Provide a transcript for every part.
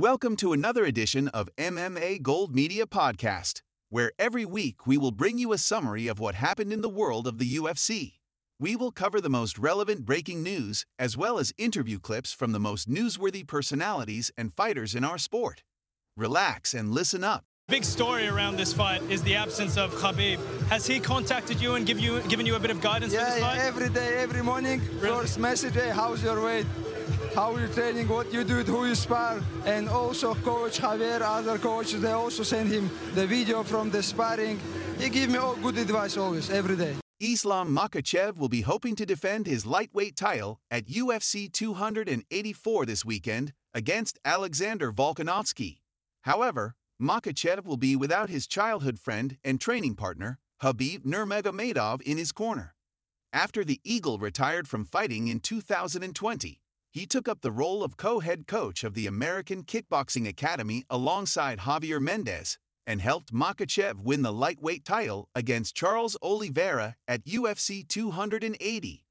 Welcome to another edition of MMA Gold Media Podcast, where every week we will bring you a summary of what happened in the world of the UFC. We will cover the most relevant breaking news, as well as interview clips from the most newsworthy personalities and fighters in our sport. Relax and listen up. Big story around this fight is the absence of Khabib. Has he contacted you and give you given you a bit of guidance for this Yeah, fight? every day, every morning. Really? First message, hey, how's your weight? How you training? What you do? Who you spar? And also, Coach Javier, other coaches, they also send him the video from the sparring. He give me all good advice always, every day. Islam Makhachev will be hoping to defend his lightweight title at UFC 284 this weekend against Alexander Volkanovski. However, Makhachev will be without his childhood friend and training partner, Khabib Nurmagomedov, in his corner. After the Eagle retired from fighting in 2020, he took up the role of co-head coach of the American Kickboxing Academy alongside Javier Mendez and helped Makhachev win the lightweight title against Charles Oliveira at UFC 280.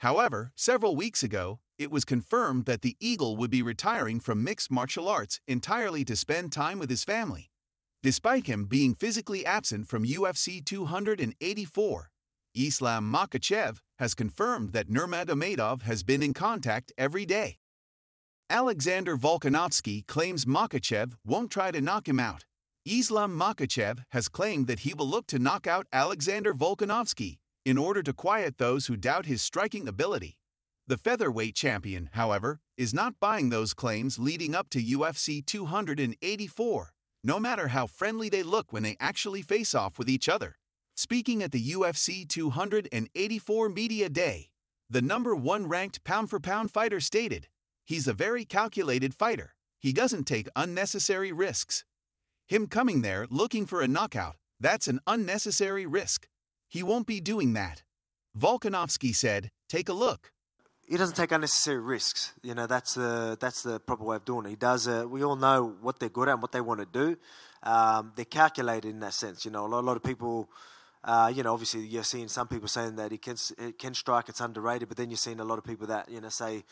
However, several weeks ago, it was confirmed that the Eagle would be retiring from mixed martial arts entirely to spend time with his family. Despite him being physically absent from UFC 284, Islam Makhachev has confirmed that Nurmagomedov has been in contact every day. Alexander Volkanovski claims Makhachev won't try to knock him out. Islam Makhachev has claimed that he will look to knock out Alexander Volkanovski in order to quiet those who doubt his striking ability. The featherweight champion, however, is not buying those claims leading up to UFC 284, no matter how friendly they look when they actually face off with each other. Speaking at the UFC 284 Media Day, the number one ranked pound for pound fighter stated, He's a very calculated fighter. He doesn't take unnecessary risks. Him coming there looking for a knockout, that's an unnecessary risk. He won't be doing that. Volkanovski said, Take a look. he doesn't take unnecessary risks. You know, that's the that's the proper way of doing it. He does. Uh, we all know what they're good at and what they want to do. Um, they're calculated in that sense. You know, a lot, a lot of people. Uh, you know, obviously, you're seeing some people saying that he can he can strike. It's underrated, but then you're seeing a lot of people that you know say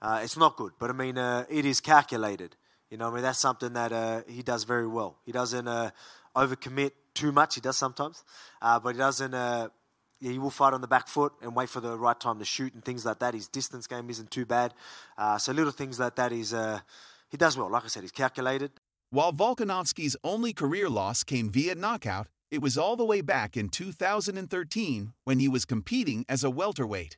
uh, it's not good. But I mean, uh, it is calculated. You know, I mean that's something that uh, he does very well. He doesn't uh, overcommit too much. He does sometimes, but he doesn't. He will fight on the back foot and wait for the right time to shoot and things like that. His distance game isn't too bad. So little things like that he does well. Like I said, he's calculated. While Volkanovski's only career loss came via knockout, it was all the way back in 2013 when he was competing as a welterweight.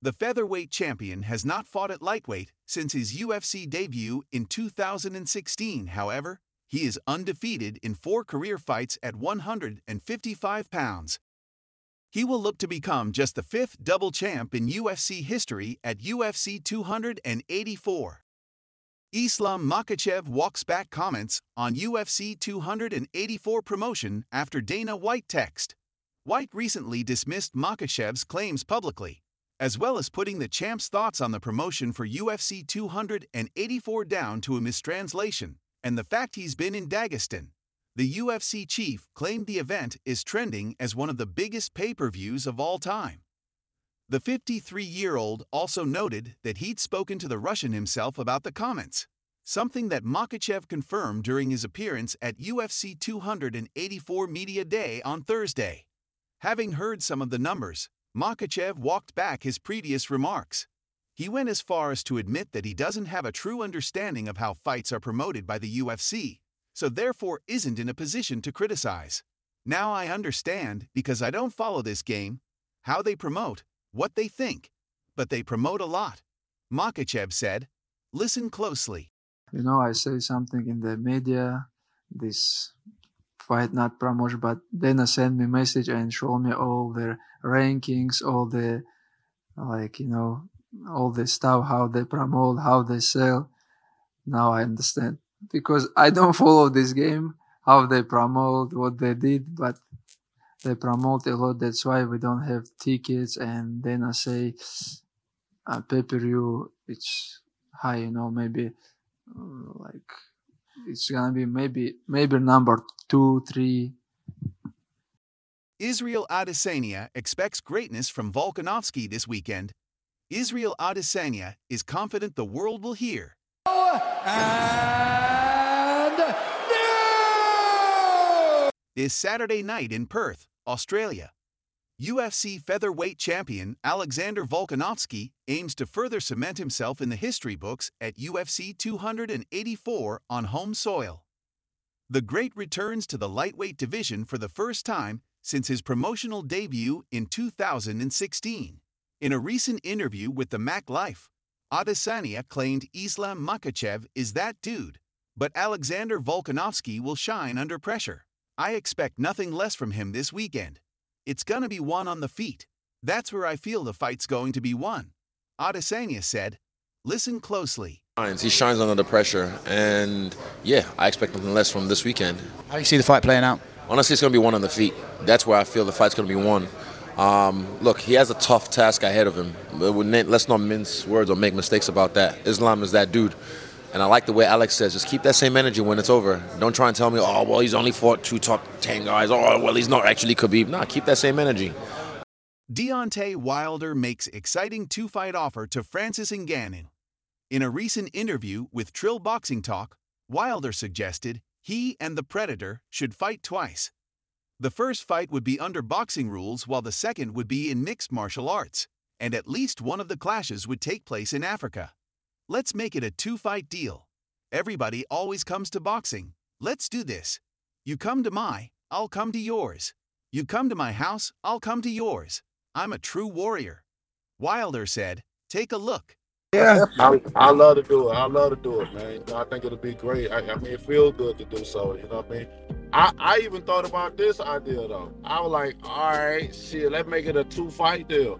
The featherweight champion has not fought at lightweight since his UFC debut in 2016. However, he is undefeated in four career fights at 155 pounds. He will look to become just the fifth double champ in UFC history at UFC 284. Islam Makhachev walks back comments on UFC 284 promotion after Dana White text. White recently dismissed Makhachev's claims publicly, as well as putting the champ's thoughts on the promotion for UFC 284 down to a mistranslation and the fact he's been in Dagestan. The UFC chief claimed the event is trending as one of the biggest pay per views of all time. The 53 year old also noted that he'd spoken to the Russian himself about the comments, something that Makhachev confirmed during his appearance at UFC 284 Media Day on Thursday. Having heard some of the numbers, Makhachev walked back his previous remarks. He went as far as to admit that he doesn't have a true understanding of how fights are promoted by the UFC, so therefore isn't in a position to criticize. Now I understand, because I don't follow this game, how they promote, what they think, but they promote a lot. Makhachev said, Listen closely. you know, I say something in the media, this fight not promotion, but Dana send me message and show me all the rankings, all the like, you know, all the stuff, how they promote, how they sell. Now I understand because I don't follow this game, how they promote, what they did, but they promote a lot. That's why we don't have tickets. And then I say, uh, pay per view, it's high, you know, maybe mm, like it's gonna be maybe maybe number two, three. Israel Adesanya expects greatness from Volkanovski this weekend. Israel Adesanya is confident the world will hear. And no! This Saturday night in Perth. Australia. UFC featherweight champion Alexander Volkanovski aims to further cement himself in the history books at UFC 284 on home soil. The great returns to the lightweight division for the first time since his promotional debut in 2016. In a recent interview with the Mac Life, Adesanya claimed Islam Makhachev is that dude, but Alexander Volkanovski will shine under pressure. I expect nothing less from him this weekend. It's gonna be one on the feet. That's where I feel the fight's going to be won. Adesanya said, Listen closely. He shines under the pressure, and yeah, I expect nothing less from this weekend. How do you see the fight playing out? Honestly, it's going to be one on the feet. That's where I feel the fight's going to be won. Um, look, he has a tough task ahead of him. Let's not mince words or make mistakes about that. Islam is that dude. And I like the way Alex says, just keep that same energy when it's over. Don't try and tell me, oh, well, he's only fought two top 10 guys. Oh, well, he's not actually Khabib. Nah, keep that same energy. Deontay Wilder makes exciting two-fight offer to Francis Ngannou. In a recent interview with Trill Boxing Talk, Wilder suggested he and the Predator should fight twice. The first fight would be under boxing rules while the second would be in mixed martial arts, and at least one of the clashes would take place in Africa. Let's make it a two-fight deal. Everybody always comes to boxing. Let's do this. You come to my, I'll come to yours. You come to my house, I'll come to yours. I'm a true warrior. Wilder said, Take a look. Yeah, I, I love to do it. I love to do it, man. You know, I think it'll be great. I, I, mean, it feels good to do so. You know what I mean? I, I even thought about this idea though. I was like, all right, shit, let's make it a two fight deal.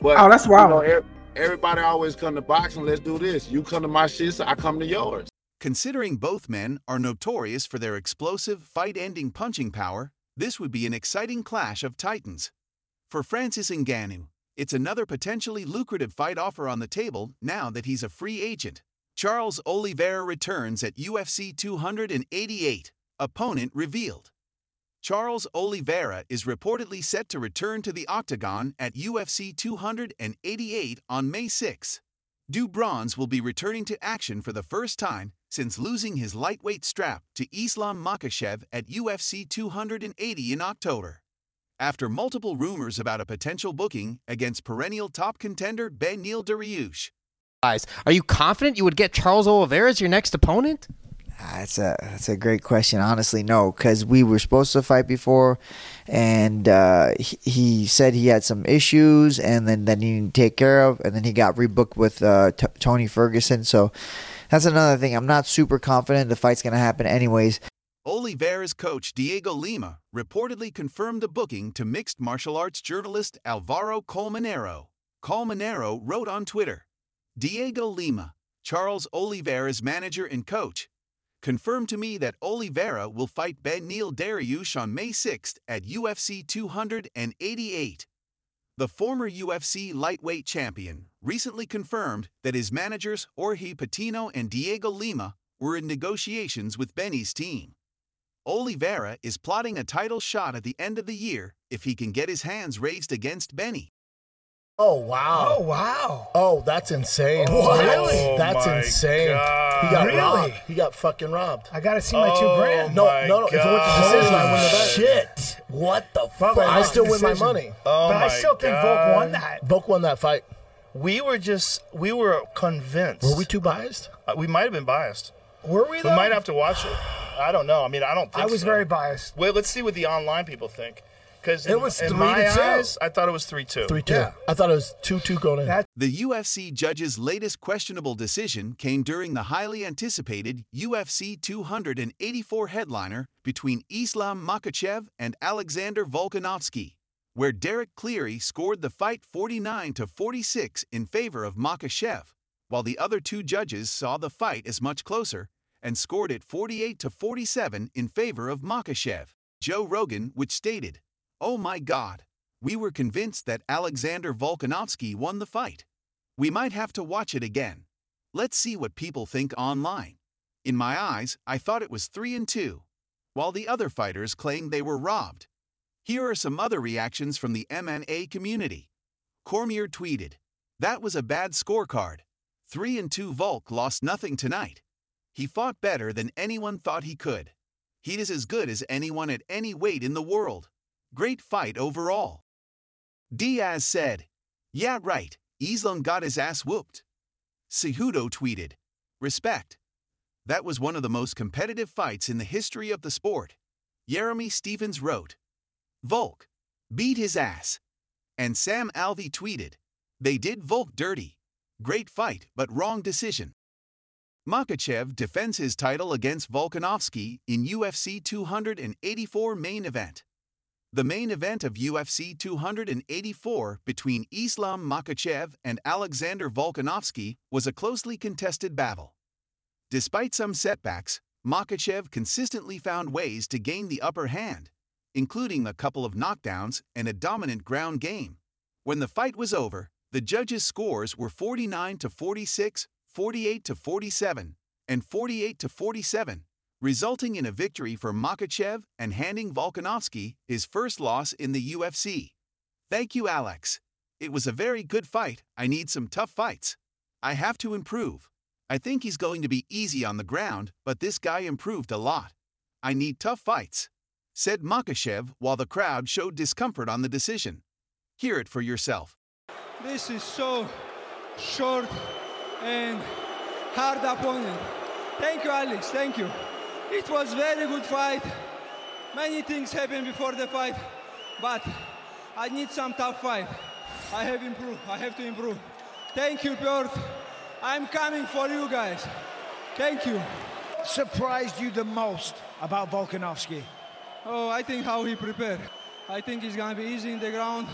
But oh, that's wild. You know, everybody always come to boxing. Let's do this. You come to my shit, so I come to yours. Considering both men are notorious for their explosive, fight-ending punching power, this would be an exciting clash of titans. For Francis Ngannou, it's another potentially lucrative fight offer on the table now that he's a free agent. Charles Oliveira returns at UFC 288. Opponent revealed. Charles Oliveira is reportedly set to return to the octagon at UFC 288 on May 6. Do Bronx will be returning to action for the first time since losing his lightweight strap to Islam Makhachev at UFC 280 in October. After multiple rumors about a potential booking against perennial top contender Beneil Dariush. Guys, are you confident you would get Charles Oliveira as your next opponent? That's a that's a great question. Honestly, no, because we were supposed to fight before, and uh, he, he, said he had some issues, and then then he didn't take care of, and then he got rebooked with uh, t- Tony Ferguson. So that's another thing. I'm not super confident the fight's gonna happen, anyways. Oliveira's coach Diego Lima reportedly confirmed the booking to mixed martial arts journalist Alvaro Colmenero. Colmenero wrote on Twitter, Diego Lima, Charles Oliveira's manager and coach, confirmed to me that Oliveira will fight Beneil Dariush on May 6th at UFC 288. The former UFC lightweight champion recently confirmed that his managers Jorge Patino and Diego Lima were in negotiations with Benny's team. Oliveira is plotting a title shot at the end of the year if he can get his hands raised against Benny. Oh wow! Oh wow! Oh, that's insane! Oh, really? That's insane! God. He got really? robbed. He got fucking robbed. I gotta see my oh, two grand. No, no, no. If it went to decision, I win the bet. Shit! What the fuck? I still win my money. Oh but I still think Volk won that. Volk won that fight. We were just we were convinced. Were we too biased? Uh, we might have been biased. Were we? Though? We might have to watch it. I don't know. I mean, I don't. I was so. very biased. Wait, let's see what the online people think. Because it was in three my to two. eyes, I thought it was three two. Three two. Yeah. I thought it was two two going in. That- the UFC judge's latest questionable decision came during the highly anticipated UFC 284 headliner between Islam Makhachev and Alexander Volkanovski, where Derek Cleary scored the fight 49 to 46 in favor of Makhachev, while the other two judges saw the fight as much closer and scored it 48 to 47 in favor of Makhachev. Joe Rogan, which stated, Oh my God, we were convinced that Alexander Volkanovski won the fight. We might have to watch it again. Let's see what people think online. In my eyes, I thought it was 3 and 2, while the other fighters claim they were robbed. Here are some other reactions from the MMA community. Cormier tweeted, That was a bad scorecard. 3 and 2 Volk lost nothing tonight. He fought better than anyone thought he could. He is as good as anyone at any weight in the world. Great fight overall. Diaz said, Yeah, right, Islam got his ass whooped. Cejudo tweeted, Respect. That was one of the most competitive fights in the history of the sport. Jeremy Stephens wrote, Volk, beat his ass. And Sam Alvey tweeted, They did Volk dirty. Great fight, but wrong decision. Makhachev defends his title against Volkanovski in UFC 284 main event. The main event of UFC 284 between Islam Makhachev and Alexander Volkanovski was a closely contested battle. Despite some setbacks, Makhachev consistently found ways to gain the upper hand, including a couple of knockdowns and a dominant ground game. When the fight was over, the judges' scores were 49 to 46, 48 to 47, and 48 to 47, resulting in a victory for Makhachev and handing Volkanovski his first loss in the UFC. Thank you, Alex. It was a very good fight. I need some tough fights. I have to improve. I think he's going to be easy on the ground, but this guy improved a lot. I need tough fights, said Makhachev while the crowd showed discomfort on the decision. Hear it for yourself. This is so short and hard opponent. Thank you, Alex. Thank you. It was very good fight. Many things happened before the fight, but I need some tough fight. I have improved. I have to improve. Thank you, Perth. I'm coming for you guys. Thank you. Surprised you the most about Volkanovski? Oh, I think how he prepared. I think he's gonna be easy in the ground,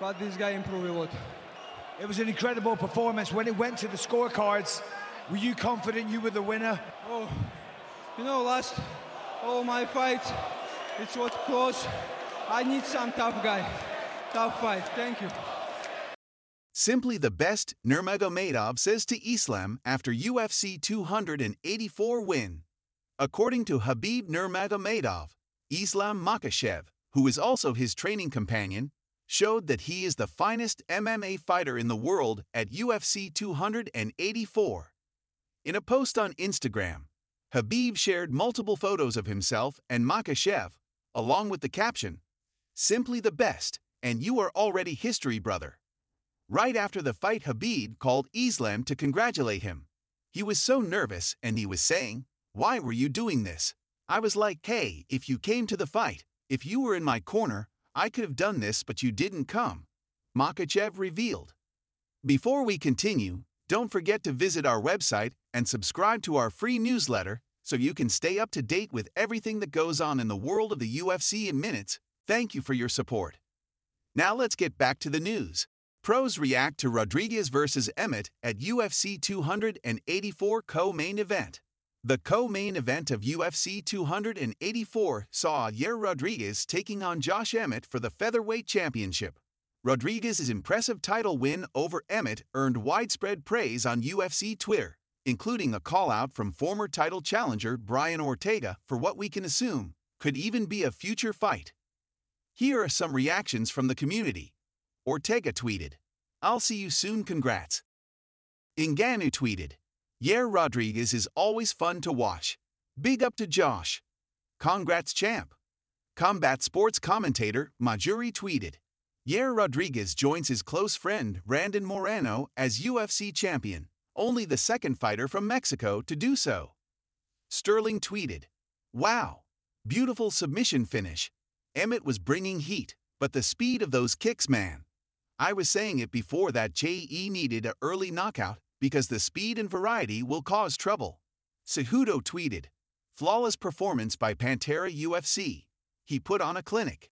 but this guy improved a lot. It was an incredible performance. When it went to the scorecards, were you confident you were the winner? Oh, you know, last all my fights, it was close. I need some tough guy, tough fight. Thank you. Simply the best, Nurmagomedov says to Islam after UFC 284 win. According to Khabib Nurmagomedov, Islam Makhachev, who is also his training companion, showed that he is the finest MMA fighter in the world at UFC 284. In a post on Instagram, Khabib shared multiple photos of himself and Makhachev, along with the caption, Simply the best, and you are already history, brother. Right after the fight, Khabib called Islam to congratulate him. He was so nervous and he was saying, Why were you doing this? I was like, Hey, if you came to the fight, if you were in my corner, I could have done this, but you didn't come. Makhachev revealed. Before we continue, don't forget to visit our website and subscribe to our free newsletter so you can stay up to date with everything that goes on in the world of the UFC in minutes. Thank you for your support. Now let's get back to the news. Pros react to Rodriguez vs. Emmett at UFC 284 co-main event. The co-main event of UFC 284 saw Yair Rodriguez taking on Josh Emmett for the featherweight championship. Rodriguez's impressive title win over Emmett earned widespread praise on UFC Twitter, including a call-out from former title challenger Brian Ortega for what we can assume could even be a future fight. Here are some reactions from the community. Ortega tweeted, I'll see you soon, congrats. Ngannou tweeted, Yair Rodriguez is always fun to watch. Big up to Josh. Congrats, champ. Combat sports commentator Majuri tweeted, Yair Rodriguez joins his close friend Brandon Moreno as UFC champion, only the second fighter from Mexico to do so. Sterling tweeted, Wow, beautiful submission finish. Emmett was bringing heat, but the speed of those kicks, man. I was saying it before that JE needed a early knockout because the speed and variety will cause trouble. Cejudo tweeted, Flawless performance by Pantera UFC. He put on a clinic.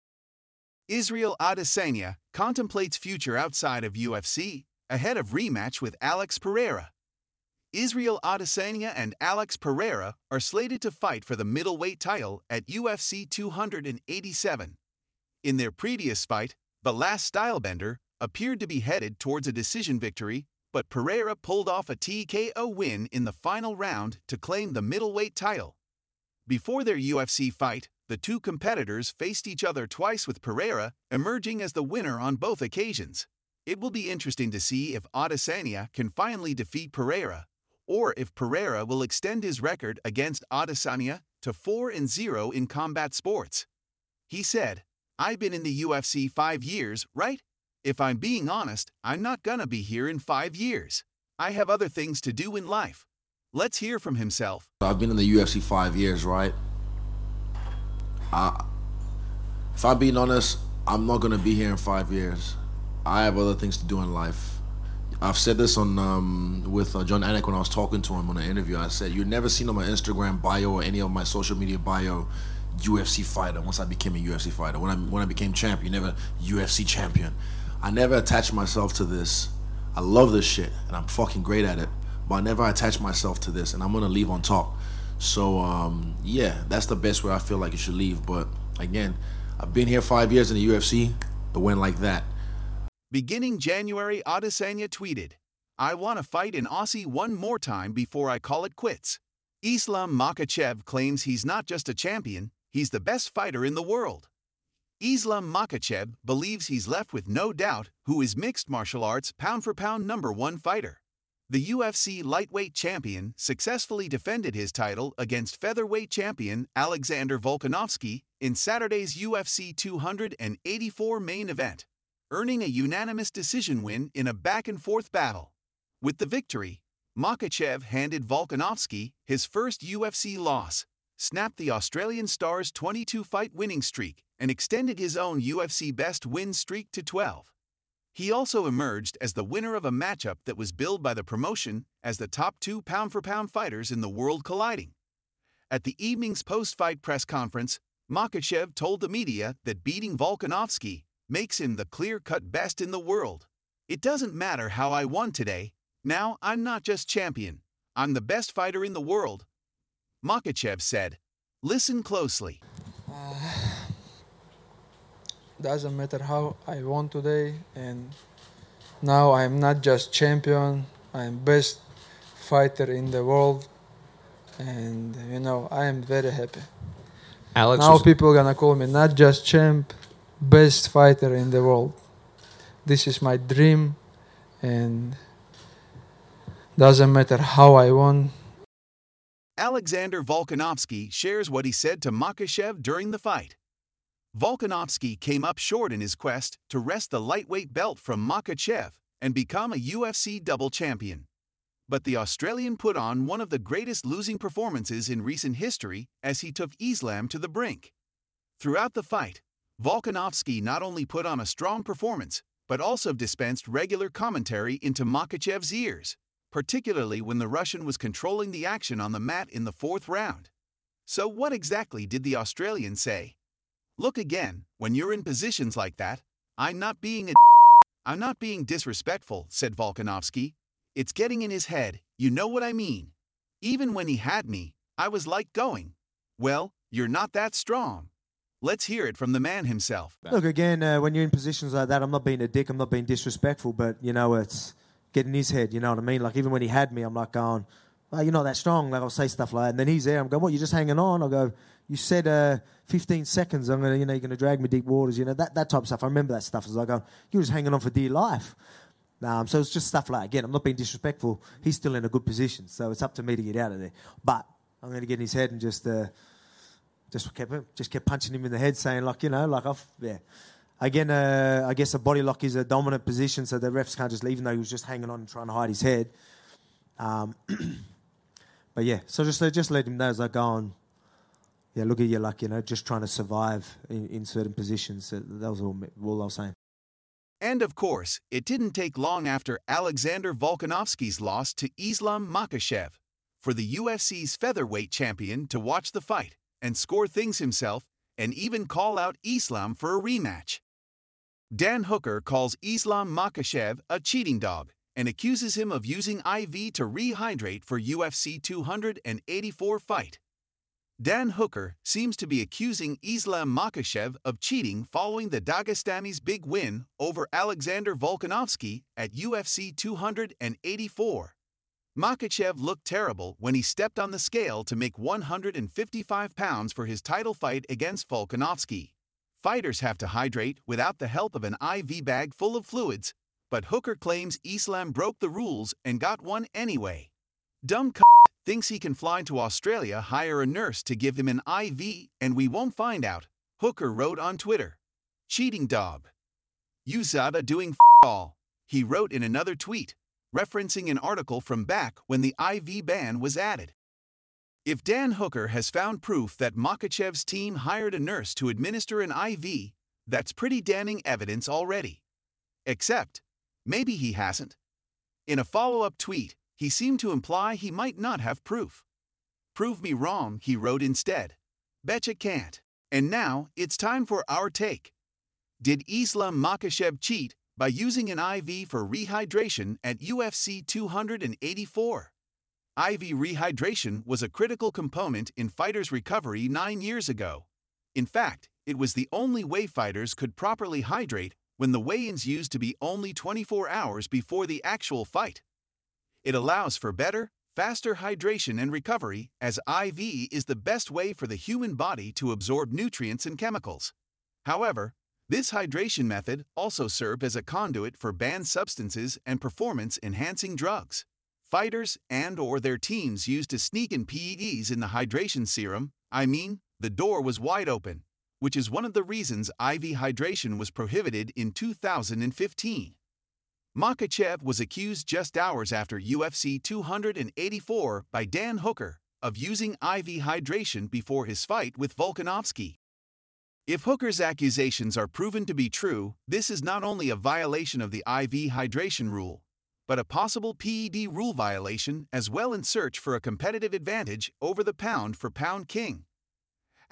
Israel Adesanya contemplates future outside of UFC ahead of rematch with Alex Pereira. Israel Adesanya and Alex Pereira are slated to fight for the middleweight title at UFC 287. In their previous fight, the last stylebender appeared to be headed towards a decision victory, but Pereira pulled off a TKO win in the final round to claim the middleweight title. Before their UFC fight, the two competitors faced each other twice with Pereira emerging as the winner on both occasions. It will be interesting to see if Adesanya can finally defeat Pereira, or if Pereira will extend his record against Adesanya to 4 and 0 in combat sports. He said, I've been in the UFC five years, right? If I'm being honest, I'm not gonna be here in five years. I have other things to do in life. Let's hear from himself. I've been in the UFC five years, right? I, if I'm being honest, I'm not gonna be here in five years. I have other things to do in life. I've said this on um, with uh, Jon Anik when I was talking to him on an interview. I said, "You've never seen on my Instagram bio or any of my social media bio UFC fighter. Once I became a UFC fighter, when I when I became champion, you never UFC champion. I never attached myself to this. I love this shit and I'm fucking great at it, but I never attached myself to this, and I'm gonna leave on top. So um, yeah, that's the best way I feel like you should leave. But again, I've been here five years in the UFC. It went like that. Beginning January, Adesanya tweeted, I want to fight in Aussie one more time before I call it quits. Islam Makhachev claims he's not just a champion, he's the best fighter in the world. Islam Makhachev believes he's left with no doubt who is mixed martial arts pound for pound number one fighter. The UFC lightweight champion successfully defended his title against featherweight champion Alexander Volkanovski in Saturday's UFC 284 main event earning a unanimous decision win in a back and forth battle. With the victory, Makhachev handed Volkanovski his first UFC loss, snapped the Australian star's 22 fight winning streak, and extended his own UFC best win streak to 12. He also emerged as the winner of a matchup that was billed by the promotion as the top two pound for pound fighters in the world colliding. At the evening's post fight press conference, Makhachev told the media that beating Volkanovski makes him the clear cut best in the world. It doesn't matter how I won today. Now I'm not just champion, I'm the best fighter in the world. Makhachev said, Listen closely. Uh, doesn't matter how I won today, and now I'm not just champion, I'm best fighter in the world, and you know I am very happy. Alex, now was- people gonna call me not just champ, best fighter in the world. This is my dream, and doesn't matter how I won. Alexander Volkanovski shares what he said to Makhachev during the fight. Volkanovski came up short in his quest to wrest the lightweight belt from Makhachev and become a UFC double champion. But the Australian put on one of the greatest losing performances in recent history as he took Islam to the brink. Throughout the fight, Volkanovski not only put on a strong performance, but also dispensed regular commentary into Makhachev's ears, particularly when the Russian was controlling the action on the mat in the fourth round. So, what exactly did the Australian say? Look again, when you're in positions like that, I'm not being a I'm not being disrespectful, said Volkanovski. It's getting in his head, you know what I mean. Even when he had me, I was like going, Well, you're not that strong. Let's hear it from the man himself. Look again, uh, when you're in positions like that, I'm not being a dick, I'm not being disrespectful, but you know it's getting his head. You know what I mean? Like even when he had me, I'm like going, oh, "You're not that strong." Like I'll say stuff like that, and then he's there. I'm going, "What? You're just hanging on?" I'll go, "You said uh, 15 seconds. I'm gonna, you know, you're gonna drag me deep waters. You know that that type of stuff. I remember that stuff. As I was like, "You're just hanging on for dear life." Um, so it's just stuff like again. I'm not being disrespectful. He's still in a good position, so it's up to me to get out of there. But I'm going to get in his head and just. Uh, just kept just kept punching him in the head, saying like you know, like I've yeah. Again, uh, I guess a body lock is a dominant position, so the refs can't just leave, even though he was just hanging on and trying to hide his head. Um, but yeah, so just just let him know as I go on. Yeah, look at you, like you know, just trying to survive in, in certain positions. That was all, all I was saying. And of course, it didn't take long after Alexander Volkanovski's loss to Islam Makhachev for the UFC's featherweight champion to watch the fight and score things himself and even call out Islam for a rematch. Dan Hooker calls Islam Makhachev a cheating dog and accuses him of using IV to rehydrate for UFC 284 fight. Dan Hooker seems to be accusing Islam Makhachev of cheating following the Dagestani's big win over Alexander Volkanovski at UFC 284. Makhachev looked terrible when he stepped on the scale to make 155 pounds for his title fight against Volkanovski. Fighters have to hydrate without the help of an IV bag full of fluids, but Hooker claims Islam broke the rules and got one anyway. Dumb c thinks he can fly to Australia, hire a nurse to give him an IV, and we won't find out, Hooker wrote on Twitter. Cheating dog. USADA doing f all, he wrote in another tweet, referencing an article from back when the IV ban was added. If Dan Hooker has found proof that Makhachev's team hired a nurse to administer an IV, that's pretty damning evidence already. Except, maybe he hasn't. In a follow up tweet, he seemed to imply he might not have proof. Prove me wrong, he wrote instead. Betcha can't. And now, it's time for our take. Did Islam Makhachev cheat by using an IV for rehydration at UFC 284? IV rehydration was a critical component in fighters' recovery nine years ago. In fact, it was the only way fighters could properly hydrate when the weigh ins used to be only 24 hours before the actual fight. It allows for better, faster hydration and recovery, as IV is the best way for the human body to absorb nutrients and chemicals. However, this hydration method also served as a conduit for banned substances and performance-enhancing drugs. Fighters and or their teams used to sneak in PEDs in the hydration serum, I mean, the door was wide open, which is one of the reasons IV hydration was prohibited in 2015. Makhachev was accused just hours after UFC 284 by Dan Hooker of using IV hydration before his fight with Volkanovski. If Hooker's accusations are proven to be true, this is not only a violation of the IV hydration rule, but a possible PED rule violation as well in search for a competitive advantage over the pound for pound king.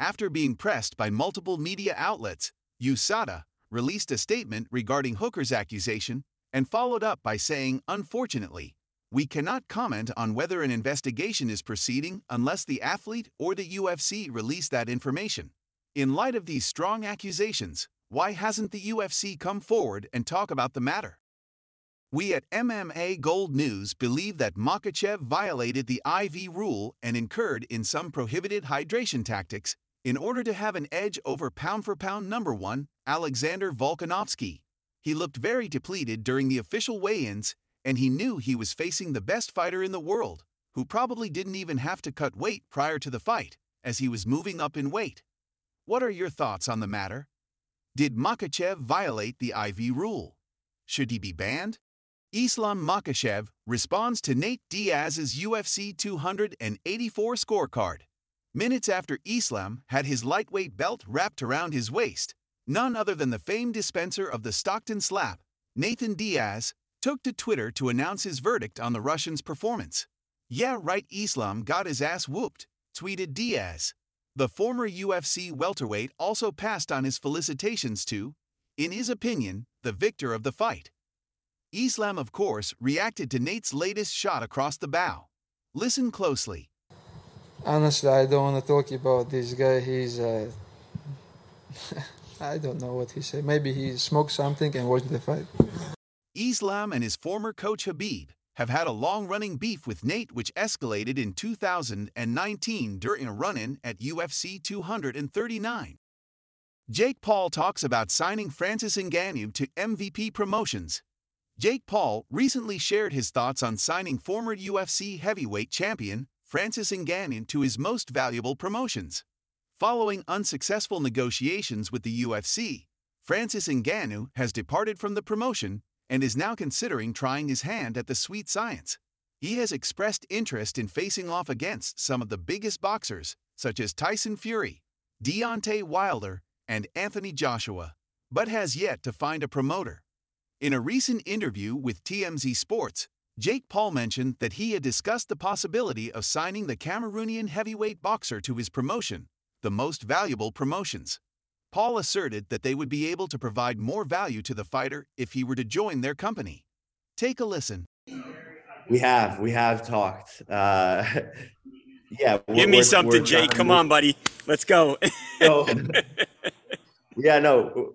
After being pressed by multiple media outlets, USADA released a statement regarding Hooker's accusation and followed up by saying, Unfortunately, we cannot comment on whether an investigation is proceeding unless the athlete or the UFC release that information. In light of these strong accusations, why hasn't the UFC come forward and talk about the matter? We at MMA Gold News believe that Makhachev violated the IV rule and incurred in some prohibited hydration tactics in order to have an edge over pound for pound number one, Alexander Volkanovski. He looked very depleted during the official weigh ins, and he knew he was facing the best fighter in the world, who probably didn't even have to cut weight prior to the fight, as he was moving up in weight. What are your thoughts on the matter? Did Makhachev violate the IV rule? Should he be banned? Islam Makhachev responds to Nate Diaz's UFC 284 scorecard. Minutes after Islam had his lightweight belt wrapped around his waist, none other than the famed dispenser of the Stockton slap, Nathan Diaz, took to Twitter to announce his verdict on the Russian's performance. Yeah, right, Islam got his ass whooped, tweeted Diaz. The former UFC welterweight also passed on his felicitations to, in his opinion, the victor of the fight. Islam, of course, reacted to Nate's latest shot across the bow. Listen closely. Honestly, I don't want to talk about this guy. He's, uh, I don't know what he said. Maybe he smoked something and watched the fight. Islam and his former coach Khabib have had a long running beef with Nate, which escalated in 2019 during a run in at UFC 239. Jake Paul talks about signing Francis Ngannou to MVP Promotions. Jake Paul recently shared his thoughts on signing former UFC heavyweight champion Francis Ngannou to his most valuable promotions. Following unsuccessful negotiations with the UFC, Francis Ngannou has departed from the promotion and is now considering trying his hand at the sweet science. He has expressed interest in facing off against some of the biggest boxers, such as Tyson Fury, Deontay Wilder, and Anthony Joshua, but has yet to find a promoter. In a recent interview with TMZ Sports, Jake Paul mentioned that he had discussed the possibility of signing the Cameroonian heavyweight boxer to his promotion, the most valuable promotions. Paul asserted that they would be able to provide more value to the fighter if he were to join their company. Take a listen. We have, we have talked. Uh, yeah. Give me something, Jake. Come on, buddy. Let's go. so, yeah, no,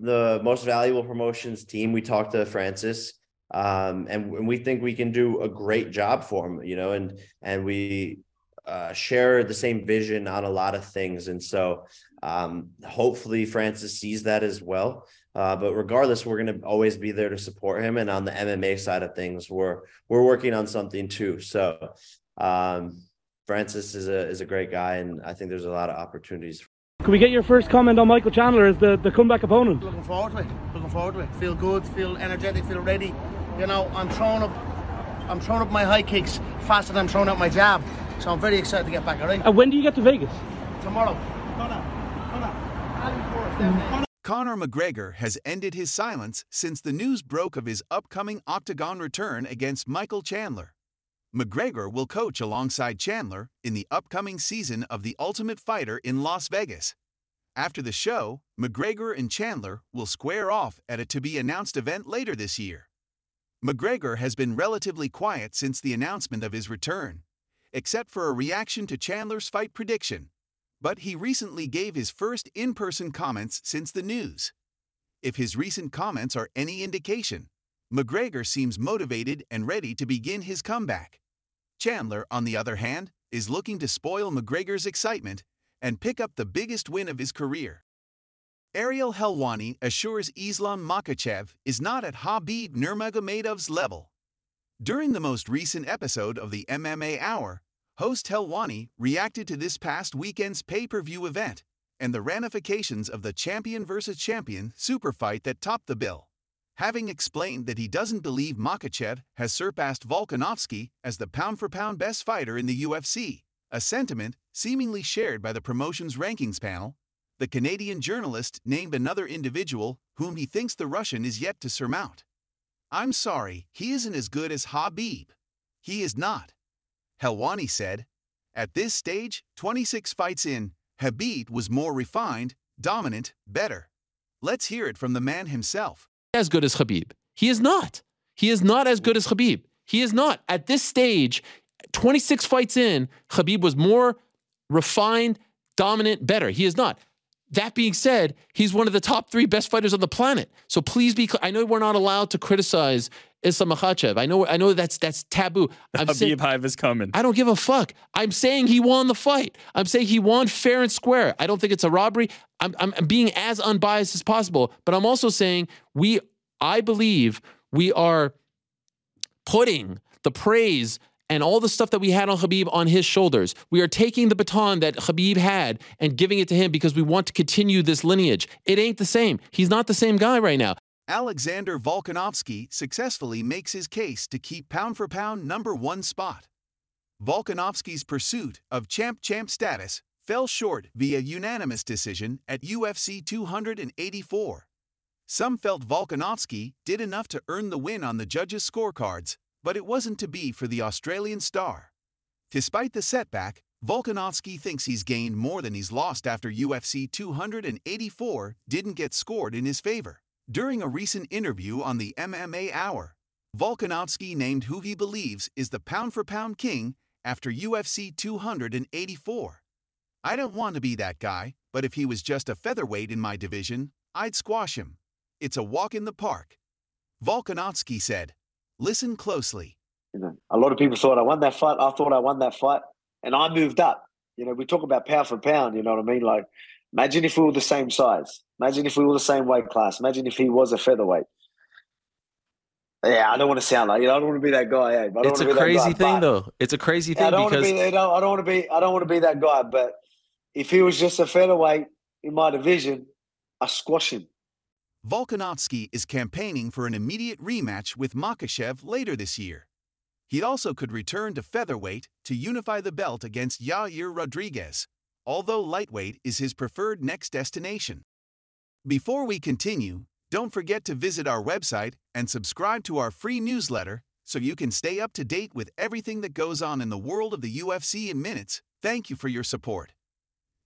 the most valuable promotions team. We talked to Francis, um, and, and we think we can do a great job for him. You know, and and we uh, share the same vision on a lot of things, and so um, hopefully Francis sees that as well. Uh, but regardless, we're going to always be there to support him. And on the MMA side of things, we're we're working on something too. So Um, Francis is a is a great guy, and I think there's a lot of opportunities. Can we get your first comment on Michael Chandler as the, the comeback opponent? Looking forward to it. Looking forward to it. Feel good. Feel energetic. Feel ready. You know, I'm throwing up. I'm throwing up my high kicks faster than I'm throwing up my jab. So I'm very excited to get back. All right. And when do you get to Vegas? Tomorrow. Mm-hmm. Conor McGregor has ended his silence since the news broke of his upcoming octagon return against Michael Chandler. McGregor will coach alongside Chandler in the upcoming season of The Ultimate Fighter in Las Vegas. After the show, McGregor and Chandler will square off at a to be announced event later this year. McGregor has been relatively quiet since the announcement of his return, except for a reaction to Chandler's fight prediction. But he recently gave his first in person comments since the news. If his recent comments are any indication, McGregor seems motivated and ready to begin his comeback. Chandler, on the other hand, is looking to spoil McGregor's excitement and pick up the biggest win of his career. Ariel Helwani assures Islam Makhachev is not at Khabib Nurmagomedov's level. During the most recent episode of the MMA Hour, host Helwani reacted to this past weekend's pay-per-view event and the ramifications of the champion versus champion super fight that topped the bill. Having explained that he doesn't believe Makhachev has surpassed Volkanovski as the pound-for-pound best fighter in the UFC, a sentiment seemingly shared by the promotion's rankings panel, the Canadian journalist named another individual whom he thinks the Russian is yet to surmount. I'm sorry, he isn't as good as Khabib. He is not. Helwani said, At this stage, 26 fights in, Khabib was more refined, dominant, better. Let's hear it from the man himself. As good as Khabib. He is not. He is not as good as Khabib. He is not. At this stage, 26 fights in, Khabib was more refined, dominant, better. He is not. That being said, he's one of the top three best fighters on the planet. So please be. I know we're not allowed to criticize Islam Makhachev. I know. I know that's that's taboo. I'm Habib saying, Hive is coming. I don't give a fuck. I'm saying he won the fight. I'm saying he won fair and square. I don't think it's a robbery. I'm, I'm, I'm being as unbiased as possible, but I'm also saying we. I believe we are putting the praise and all the stuff that we had on Khabib on his shoulders. We are taking the baton that Khabib had and giving it to him because we want to continue this lineage. It ain't the same. He's not the same guy right now. Alexander Volkanovski successfully makes his case to keep pound for pound number one spot. Volkanovski's pursuit of champ champ status fell short via unanimous decision at UFC 284. Some felt Volkanovski did enough to earn the win on the judges' scorecards, but it wasn't to be for the Australian star. Despite the setback, Volkanovski thinks he's gained more than he's lost after UFC 284 didn't get scored in his favor. During a recent interview on the MMA Hour, Volkanovski named who he believes is the pound for pound king after UFC 284. I don't want to be that guy, but if he was just a featherweight in my division, I'd squash him. It's a walk in the park. Volkanovski said, Listen closely. You know, a lot of people thought I won that fight. I thought I won that fight, and I moved up. You know, we talk about pound for pound. You know what I mean? Like, imagine if we were the same size. Imagine if we were the same weight class. Imagine if he was a featherweight. Yeah, I don't want to sound like you know. I don't want to be that guy. Eh? I don't It's want a be crazy guy, thing, though. It's a crazy Yeah, I thing don't want to because be. I don't, I don't want to be. I don't want to be that guy. But if he was just a featherweight in my division, I squash him. Volkanovski is campaigning for an immediate rematch with Makhachev later this year. He also could return to featherweight to unify the belt against Yair Rodriguez, although lightweight is his preferred next destination. Before we continue, don't forget to visit our website and subscribe to our free newsletter so you can stay up to date with everything that goes on in the world of the UFC in minutes. Thank you for your support.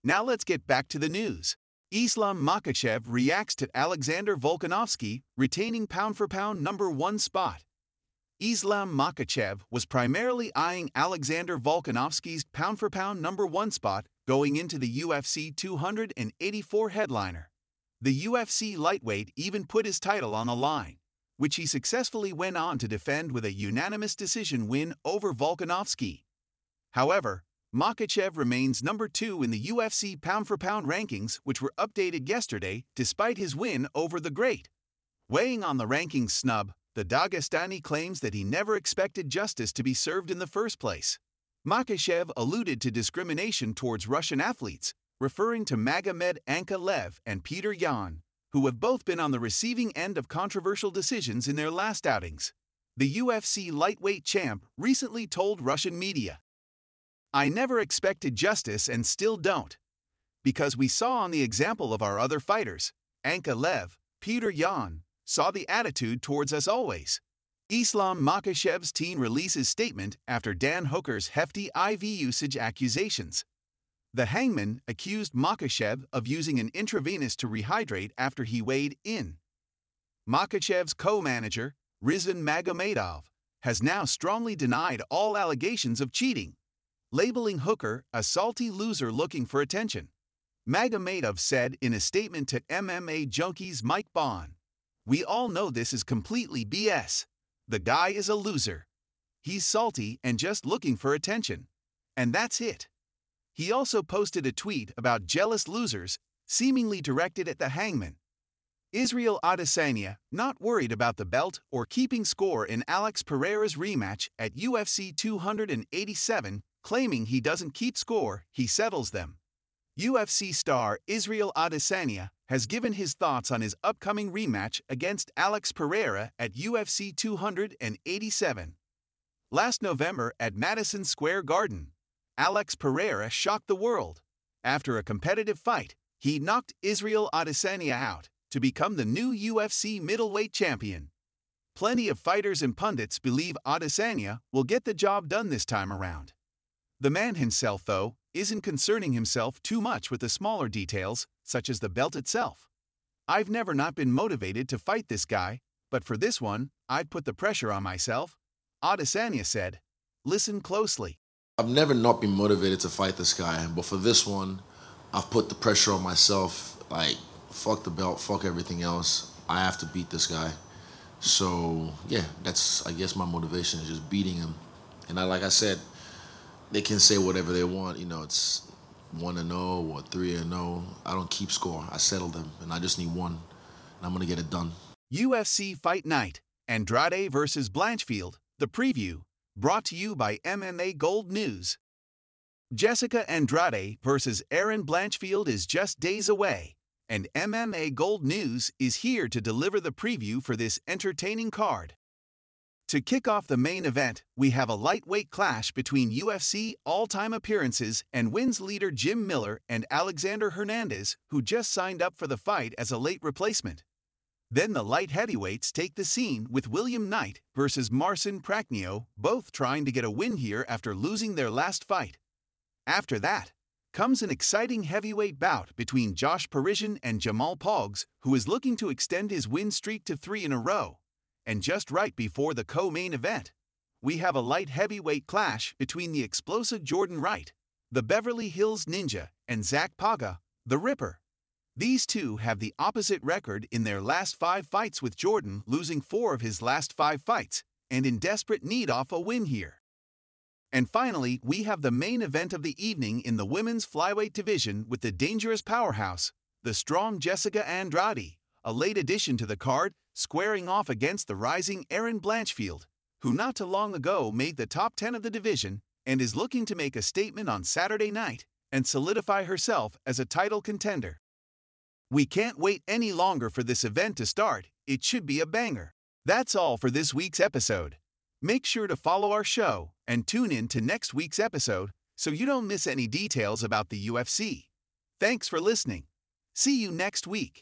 Now let's get back to the news. Islam Makhachev reacts to Alexander Volkanovski retaining pound for pound number one spot. Islam Makhachev was primarily eyeing Alexander Volkanovski's pound for pound number one spot going into the UFC 284 headliner. The UFC lightweight even put his title on the line, which he successfully went on to defend with a unanimous decision win over Volkanovski. However, Makhachev remains number two in the UFC pound for pound rankings, which were updated yesterday despite his win over the Great. Weighing on the rankings snub, the Dagestani claims that he never expected justice to be served in the first place. Makhachev alluded to discrimination towards Russian athletes, referring to Magomed Ankalaev and Petr Yan, who have both been on the receiving end of controversial decisions in their last outings. The UFC lightweight champ recently told Russian media, I never expected justice and still don't. Because we saw on the example of our other fighters, Ankalaev, Petr Yan, saw the attitude towards us always. Islam Makhachev's team releases statement after Dan Hooker's hefty IV usage accusations. The hangman accused Makhachev of using an intravenous to rehydrate after he weighed in. Makhachev's co-manager, Rizvan Magomedov, has now strongly denied all allegations of cheating, labeling Hooker a salty loser looking for attention. Magomedov said in a statement to MMA Junkies Mike Bohn, We all know this is completely BS. The guy is a loser. He's salty and just looking for attention. And that's it. He also posted a tweet about jealous losers, seemingly directed at the hangman. Israel Adesanya, not worried about the belt or keeping score in Alex Pereira's rematch at UFC 287, claiming he doesn't keep score, he settles them. UFC star Israel Adesanya has given his thoughts on his upcoming rematch against Alex Pereira at UFC 287. Last November at Madison Square Garden, Alex Pereira shocked the world. After a competitive fight, he knocked Israel Adesanya out to become the new UFC middleweight champion. Plenty of fighters and pundits believe Adesanya will get the job done this time around. The man himself, though, isn't concerning himself too much with the smaller details, such as the belt itself. I've never not been motivated to fight this guy, but for this one, I'd put the pressure on myself. Adesanya said, Listen closely. I've never not been motivated to fight this guy, but for this one, I've put the pressure on myself. Like, fuck the belt, fuck everything else. I have to beat this guy. So yeah, that's I guess my motivation is just beating him. And I, like I said, they can say whatever they want. You know, it's one and zero oh or three and zero. Oh. I don't keep score. I settle them, and I just need one, and I'm gonna get it done. UFC Fight Night: Andrade versus Blanchfield. The preview brought to you by MMA Gold News. Jessica Andrade versus Erin Blanchfield is just days away, and MMA Gold News is here to deliver the preview for this entertaining card. To kick off the main event, we have a lightweight clash between UFC all time appearances and wins leader Jim Miller and Alexander Hernandez, who just signed up for the fight as a late replacement. Then the light heavyweights take the scene with William Knight versus Marcin Prachnio, both trying to get a win here after losing their last fight. After that, comes an exciting heavyweight bout between Josh Parisian and Jamal Pogues, who is looking to extend his win streak to three in a row. And just right before the co main event, we have a light heavyweight clash between the explosive Jordan Wright, the Beverly Hills Ninja, and Zac Pauga, the Ripper. These two have the opposite record in their last five fights, with Jordan losing four of his last five fights and in desperate need of a win here. And finally, we have the main event of the evening in the women's flyweight division with the dangerous powerhouse, the strong Jessica Andrade, a late addition to the card squaring off against the rising Erin Blanchfield, who not too long ago made the top 10 of the division and is looking to make a statement on Saturday night and solidify herself as a title contender. We can't wait any longer for this event to start. It should be a banger. That's all for this week's episode. Make sure to follow our show and tune in to next week's episode so you don't miss any details about the UFC. Thanks for listening. See you next week.